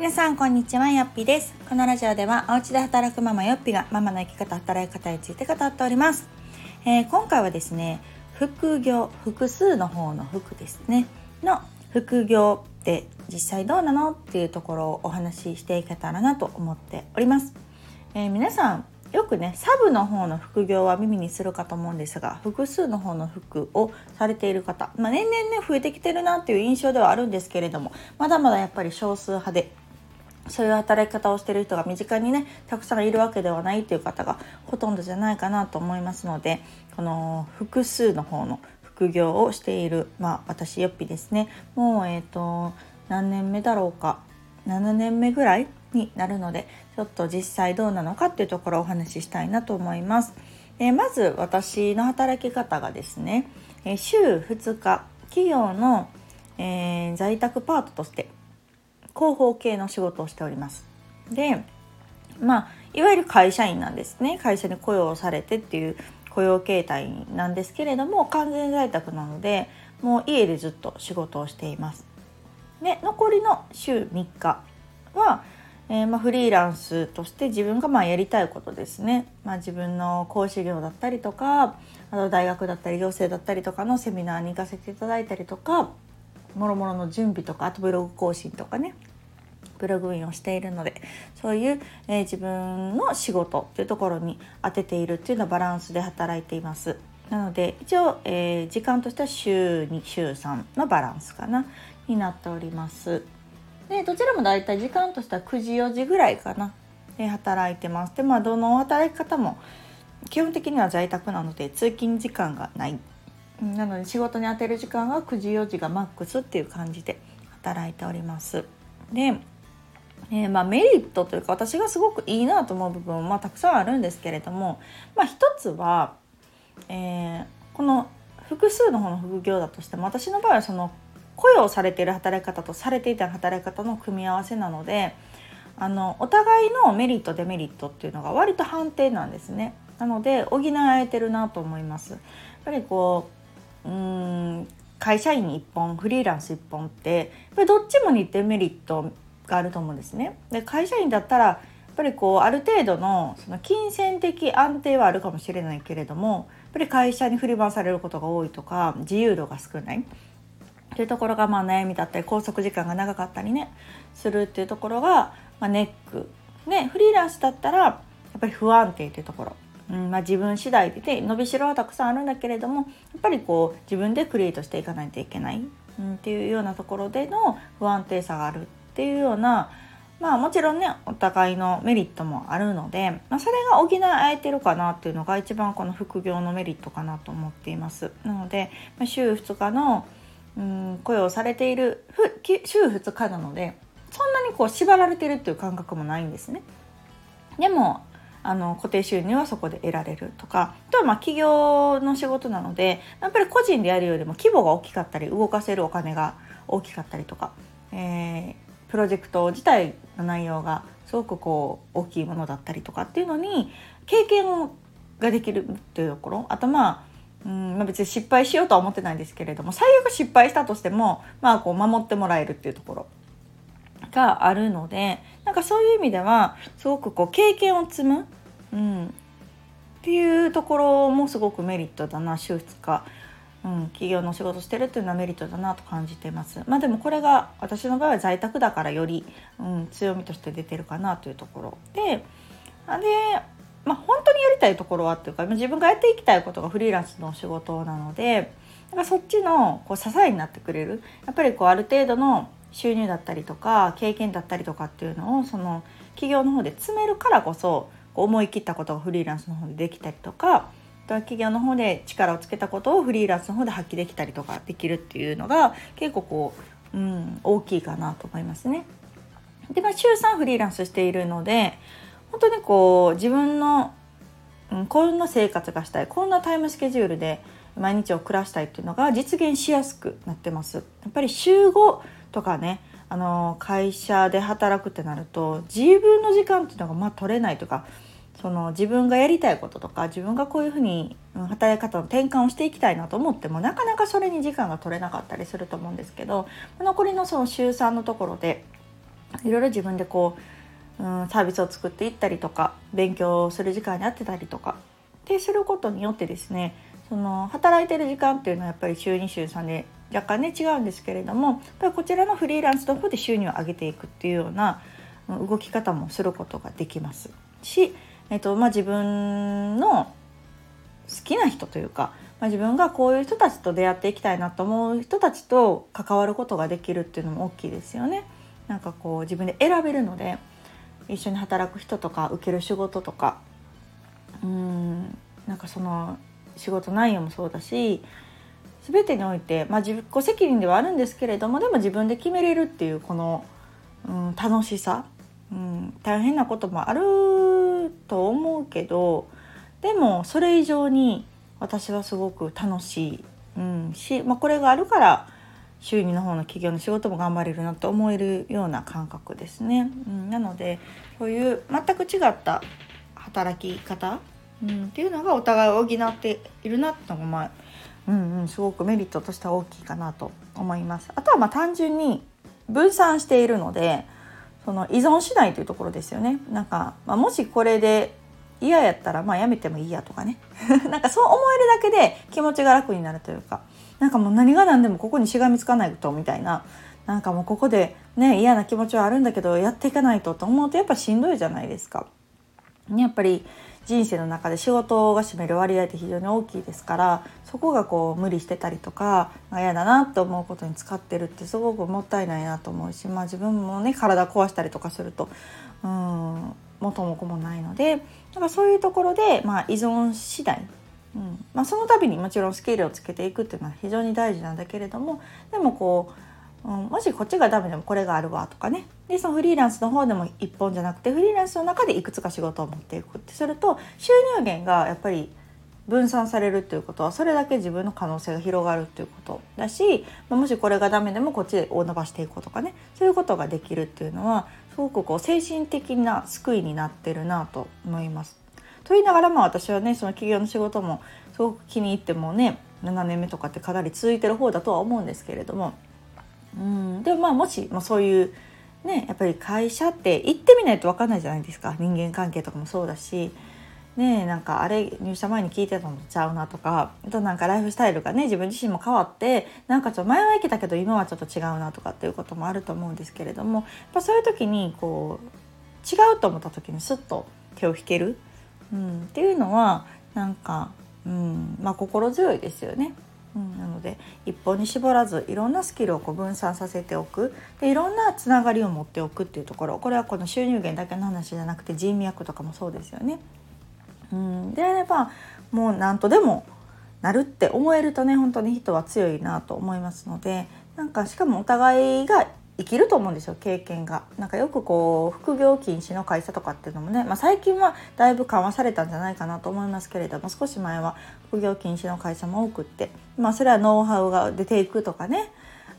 皆さんこんにちはよっぴです。このラジオではお家で働くママよっぴがママの生き方働き方について語っております、えー、今回はですね副業複数の方の服ですね。の副業って実際どうなのっていうところをお話ししていけたらなと思っております、えー、皆さんよくねサブの方の副業は耳にするかと思うんですが複数の方の服をされている方、まあ、年々ね増えてきてるなっていう印象ではあるんですけれどもまだまだやっぱり少数派でそういう働き方をしてる人が身近にねたくさんいるわけではないっていう方がほとんどじゃないかなと思いますのでこの複数の方の副業をしているまあ私よっぴですねもうえっ、ー、と何年目だろうか7年目ぐらいになるのでちょっと実際どうなのかっていうところをお話ししたいなと思います。え、まず私の働き方がですね、え、週2日企業の、えー、在宅パートとして広報系の仕事をしております。でまあいわゆる会社員なんですね会社に雇用されてっていう雇用形態なんですけれども完全在宅なのでもう家でずっと仕事をしています。で残りの週3日は、えー、まあ、フリーランスとして自分がまあやりたいことですね、まあ、自分の講師業だったりとかあと大学だったり行政だったりとかのセミナーに行かせていただいたりとかもろもろの準備とかあとブログ更新とかねブログインをしているのでそういう、えー、自分の仕事っていうところに当てているっていうのはバランスで働いています。なので一応、えー、時間としては週2週3のバランスかなになっております。でどちらもだいたい時間としては9時4時ぐらいかな、で働いてます。でまあどの働き方も基本的には在宅なので通勤時間がないなので仕事に充てる時間は9時4時がマックスっていう感じで働いております。でえー、まあ、メリットというか私がすごくいいなと思う部分は、まあ、たくさんあるんですけれども、まあ、一つは、えー、この複数の方の副業だとしても私の場合はその雇用されている働き方とされていた働き方の組み合わせなのであのお互いのメリットデメリットっていうのが割と判定なんですね。なので補えてるなと思います。やっぱりこううん会社員1本フリーランス1本ってやっどっちもにデメリットがあると思うんですね。で会社員だったらやっぱりこうある程度のその金銭的安定はあるかもしれないけれどもやっぱり会社に振り回されることが多いとか自由度が少ない。というところがまあ悩みだったり拘束時間が長かったりねするっていうところが、まあ、ネック。でフリーランスだったらやっぱり不安定っていうところ、うんまあ、自分次第で伸びしろはたくさんあるんだけれどもやっぱりこう自分でクリエイトしていかないといけない、うん、っていうようなところでの不安定さがあるっていうようなまあもちろんねお互いのメリットもあるので、まあ、それが補えてるかなっていうのが一番この副業のメリットかなと思っています。なので、まあ、週2日のうん雇用されている週2日なのでそんなにこう縛られてるっていう感覚もないんですね。でもあの固定収入はそこで得られるとか。あとはまあ企業の仕事なのでやっぱり個人でやるよりも規模が大きかったり動かせるお金が大きかったりとか、えー、プロジェクト自体の内容がすごくこう大きいものだったりとかっていうのに経験ができるっていうところ。あとまあうんまあ、別に失敗しようとは思ってないんですけれども最悪失敗したとしても、まあ、こう守ってもらえるっていうところ。があるのでなんかそういう意味ではすごくこう経験を積む、うん、っていうところもすごくメリットだな週2日うん、企業の仕事してるっていうのはメリットだなと感じてます。まあでもこれが私の場合は在宅だからより、うん、強みとして出てるかなというところでで、まあ、本当にやりたいところはっていうか自分がやっていきたいことがフリーランスの仕事なのでなんかそっちのこう支えになってくれるやっぱりこうある程度の収入だったりとか経験だったりとかっていうのをその企業の方で詰めるからこそ思い切ったことがフリーランスの方でできたりとか企業の方で力をつけたことをフリーランスの方で発揮できたりとかできるっていうのが結構こう、うん、大きいかなと思いますね。で、まあ、週3フリーランスしているので本当にこう自分の、うん、こんな生活がしたいこんなタイムスケジュールで毎日を暮らしたいっていうのが実現しやすくなってます。やっぱり週5とかねあの会社で働くってなると自分の時間っていうのがまあ取れないとかその自分がやりたいこととか自分がこういうふうに働き方の転換をしていきたいなと思ってもなかなかそれに時間が取れなかったりすると思うんですけど残りのその週3のところでいろいろ自分でこう、うん、サービスを作っていったりとか勉強する時間に合ってたりとかってすることによってですねその働いてる時間っていうのはやっぱり週2週3で若干ね違うんですけれどもやっぱりこちらのフリーランスの方で収入を上げていくっていうような動き方もすることができますし、えっとまあ、自分の好きな人というか、まあ、自分がこういう人たちと出会っていきたいなと思う人たちと関わることができるっていうのも大きいですよね。なんかこう自分で選べるので一緒に働く人とか受ける仕事とかうーんなんかその仕事内容もそうだし全てにおいて、まあ、自己責任ではあるんですけれどもでも自分で決めれるっていうこの、うん、楽しさうん、大変なこともあると思うけどでもそれ以上に私はすごく楽しい、うん、し、まあ、これがあるから週2の方の企業の仕事も頑張れるなと思えるような感覚ですね。うん、なのでそういう全く違った働き方、うん、っていうのがお互いを補っているなってのが、まあうんうん、すごくメリットとしては大きいかなと思います。あとはま単純に分散しているのでその依存しないというところですよね。なんか、まあ、もしこれで嫌やったらまあやめてもいいやとかね なんかそう思えるだけで気持ちが楽になるというかなんかもう何が何でもここにしがみつかないとみたいななんかもうここでね嫌な気持ちはあるんだけどやっていかないとと思うとやっぱしんどいじゃないですか。やっぱり人生の中で仕事が占める割合って非常に大きいですからそこがこう無理してたりとか嫌だなと思うことに使ってるってすごくもったいないなと思うし、まあ、自分もね体壊したりとかするとうん元も子もないのでだかそういうところで、まあ、依存次第うんまあ、その度にもちろんスキルをつけていくっていうのは非常に大事なんだけれどもでもこううん、もしこっちがダメでもこれがあるわとかねでそのフリーランスの方でも1本じゃなくてフリーランスの中でいくつか仕事を持っていくってすると収入源がやっぱり分散されるっていうことはそれだけ自分の可能性が広がるっていうことだしもしこれがダメでもこっちを伸ばしていこうとかねそういうことができるっていうのはすごくこう精神的な救いになってるなと思います。と言いながらまあ私はねその企業の仕事もすごく気に入ってもね7年目とかってかなり続いてる方だとは思うんですけれどもうん、でもまあもし、まあ、そういうねやっぱり会社って行ってみないと分かんないじゃないですか。人間関係とかもそうだし。ねなんかあれ入社前に聞いてたのちゃうなとか。あとなんかライフスタイルがね自分自身も変わってなんかちょっと前は行けたけど今はちょっと違うなとかっていうこともあると思うんですけれども。やっぱそういう時にこう違うと思った時にスッと手を引ける、うん、っていうのはなんか、うん。まあ、心強いですよね。うん、なので一本に絞らずいろんなスキルをこう分散させておく。でいろんなつながりを持っておくっていうところ。これはこの収入源だけの話じゃなくて人脈とかもそうですよね。うん、であればもう何とでもなるって思えるとね本当に人は強いなと思いますのでなんかしかもお互いが生きると思うんですよ経験が。なんかよくこう副業禁止の会社とかっていうのもね、まあ、最近はだいぶ緩和されたんじゃないかなと思いますけれども少し前は副業禁止の会社も多くって、まあ、それはノウハウが出ていくとかね。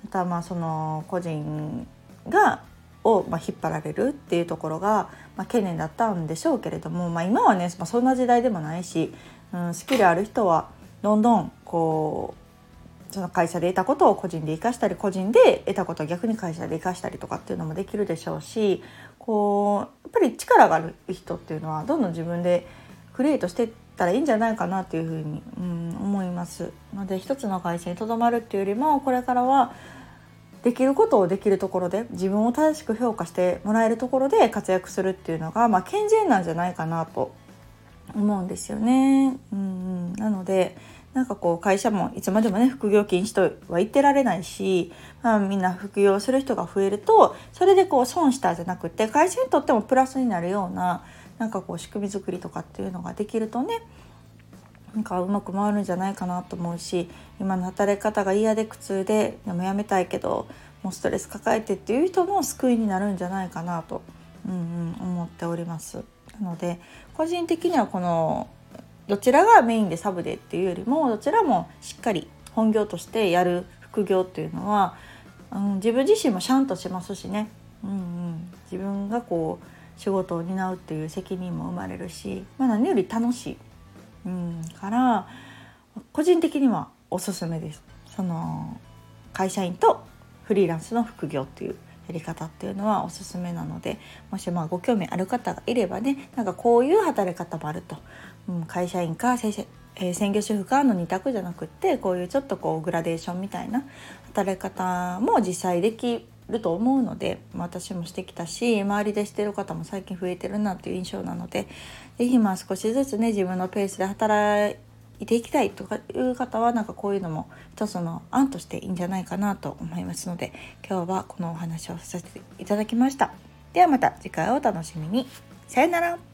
あとはまあその個人がをま引っ張られるっていうところが、ま、懸念だったんでしょうけれども、まあ、今はね、まあ、そんな時代でもないし、うん、スキルある人はどんどんこうその会社で得たことを個人で生かしたり個人で得たことを逆に会社で生かしたりとかっていうのもできるでしょうしこうやっぱり力がある人っていうのはどんどん自分でクリエイトしていったらいいんじゃないかなっていうふうに、うん、思いますので一つの会社にとどまるっていうよりもこれからはできることをできるところで自分を正しく評価してもらえるところで活躍するっていうのが、まあ、健全なんじゃないかなと思うんですよね。うん、なのでなんかこう会社もいつまでもね副業禁止とは言ってられないし、まあ、みんな副業する人が増えるとそれでこう損したじゃなくて会社にとってもプラスになるようななんかこう仕組み作りとかっていうのができるとねなんかうまく回るんじゃないかなと思うし今の働き方が嫌で苦痛ででもやめたいけどもうストレス抱えてっていう人の救いになるんじゃないかなと、うんうん、思っております。なので個人的にはこのどちらがメインでサブでっていうよりもどちらもしっかり本業としてやる副業っていうのは、うん、自分自身もシャンとしますしね、うんうん、自分がこう仕事を担うっていう責任も生まれるし、まあ、何より楽しい、うん、から個人的にはおすすめです。その会社員とフリーランスの副業っていう。やり方っていうのはおすすめなのでもしまあご興味ある方がいればねなんかこういう働き方もあると、うん、会社員か正社えー、専業主婦かの2択じゃなくってこういうちょっとこうグラデーションみたいな働き方も実際できると思うので私もしてきたし周りでしてる方も最近増えてるなっていう印象なので是非まあ少しずつね自分のペースで働いていきたいとかいう方はなんかこういうのも一つの案としていいんじゃないかなと思いますので今日はこのお話をさせていただきました。ではまた次回をお楽しみに。さよなら。